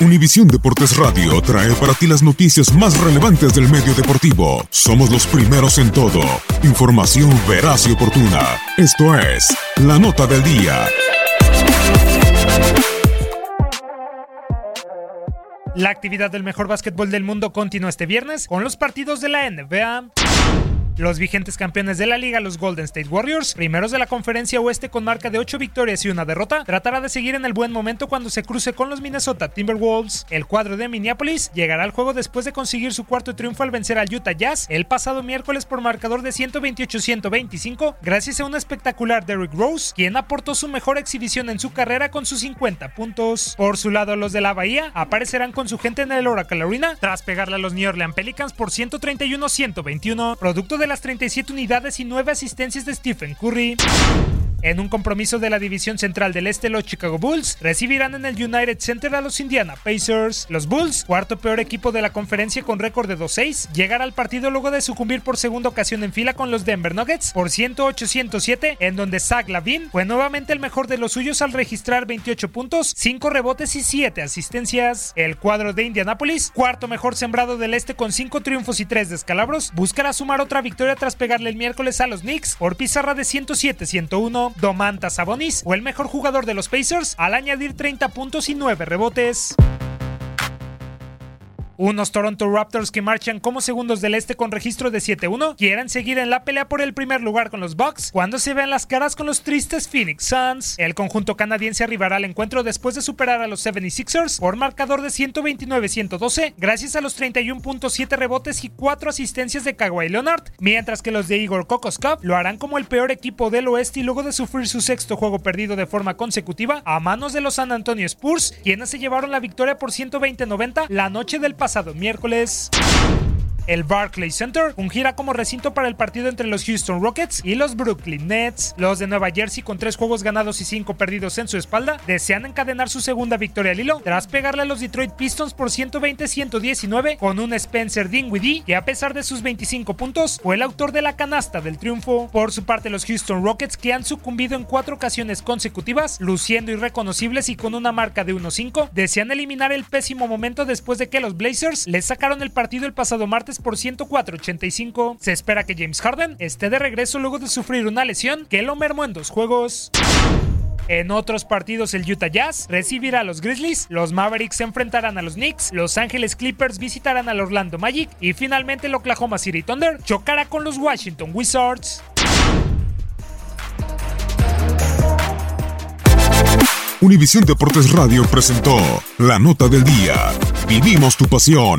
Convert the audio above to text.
Univisión Deportes Radio trae para ti las noticias más relevantes del medio deportivo. Somos los primeros en todo. Información veraz y oportuna. Esto es La Nota del Día. La actividad del mejor básquetbol del mundo continúa este viernes con los partidos de la NBA. Los vigentes campeones de la liga, los Golden State Warriors, primeros de la conferencia oeste con marca de 8 victorias y una derrota, tratará de seguir en el buen momento cuando se cruce con los Minnesota Timberwolves. El cuadro de Minneapolis llegará al juego después de conseguir su cuarto triunfo al vencer al Utah Jazz el pasado miércoles por marcador de 128-125, gracias a un espectacular Derrick Rose, quien aportó su mejor exhibición en su carrera con sus 50 puntos. Por su lado, los de la Bahía aparecerán con su gente en el Oracle Arena tras pegarle a los New Orleans Pelicans por 131-121, producto de las 37 unidades y 9 asistencias de Stephen Curry. En un compromiso de la división central del este, los Chicago Bulls recibirán en el United Center a los Indiana Pacers. Los Bulls, cuarto peor equipo de la conferencia con récord de 2-6, llegará al partido luego de sucumbir por segunda ocasión en fila con los Denver Nuggets por 108-107, en donde Zach Lavin fue nuevamente el mejor de los suyos al registrar 28 puntos, 5 rebotes y 7 asistencias. El cuadro de Indianapolis, cuarto mejor sembrado del este con 5 triunfos y 3 descalabros, buscará sumar otra victoria tras pegarle el miércoles a los Knicks por pizarra de 107-101. Domantas Sabonis o el mejor jugador de los Pacers al añadir 30 puntos y 9 rebotes. Unos Toronto Raptors que marchan como segundos del este con registro de 7-1 quieren seguir en la pelea por el primer lugar con los Bucks cuando se ven las caras con los tristes Phoenix Suns. El conjunto canadiense arribará al encuentro después de superar a los 76ers por marcador de 129-112 gracias a los 31.7 rebotes y 4 asistencias de Kawhi Leonard, mientras que los de Igor Kokos Cup lo harán como el peor equipo del oeste y luego de sufrir su sexto juego perdido de forma consecutiva a manos de los San Antonio Spurs, quienes se llevaron la victoria por 120-90 la noche del pasado pasado miércoles. El Barclays Center fungirá como recinto para el partido entre los Houston Rockets y los Brooklyn Nets. Los de Nueva Jersey, con tres juegos ganados y cinco perdidos en su espalda, desean encadenar su segunda victoria al hilo tras pegarle a los Detroit Pistons por 120-119 con un Spencer Dinwiddie que a pesar de sus 25 puntos fue el autor de la canasta del triunfo. Por su parte, los Houston Rockets que han sucumbido en cuatro ocasiones consecutivas, luciendo irreconocibles y con una marca de 1-5, desean eliminar el pésimo momento después de que los Blazers les sacaron el partido el pasado martes por 104.85. Se espera que James Harden esté de regreso luego de sufrir una lesión que lo mermó en dos juegos. En otros partidos, el Utah Jazz recibirá a los Grizzlies, los Mavericks se enfrentarán a los Knicks, los Ángeles Clippers visitarán al Orlando Magic y finalmente el Oklahoma City Thunder chocará con los Washington Wizards. Univisión Deportes Radio presentó la nota del día. Vivimos tu pasión.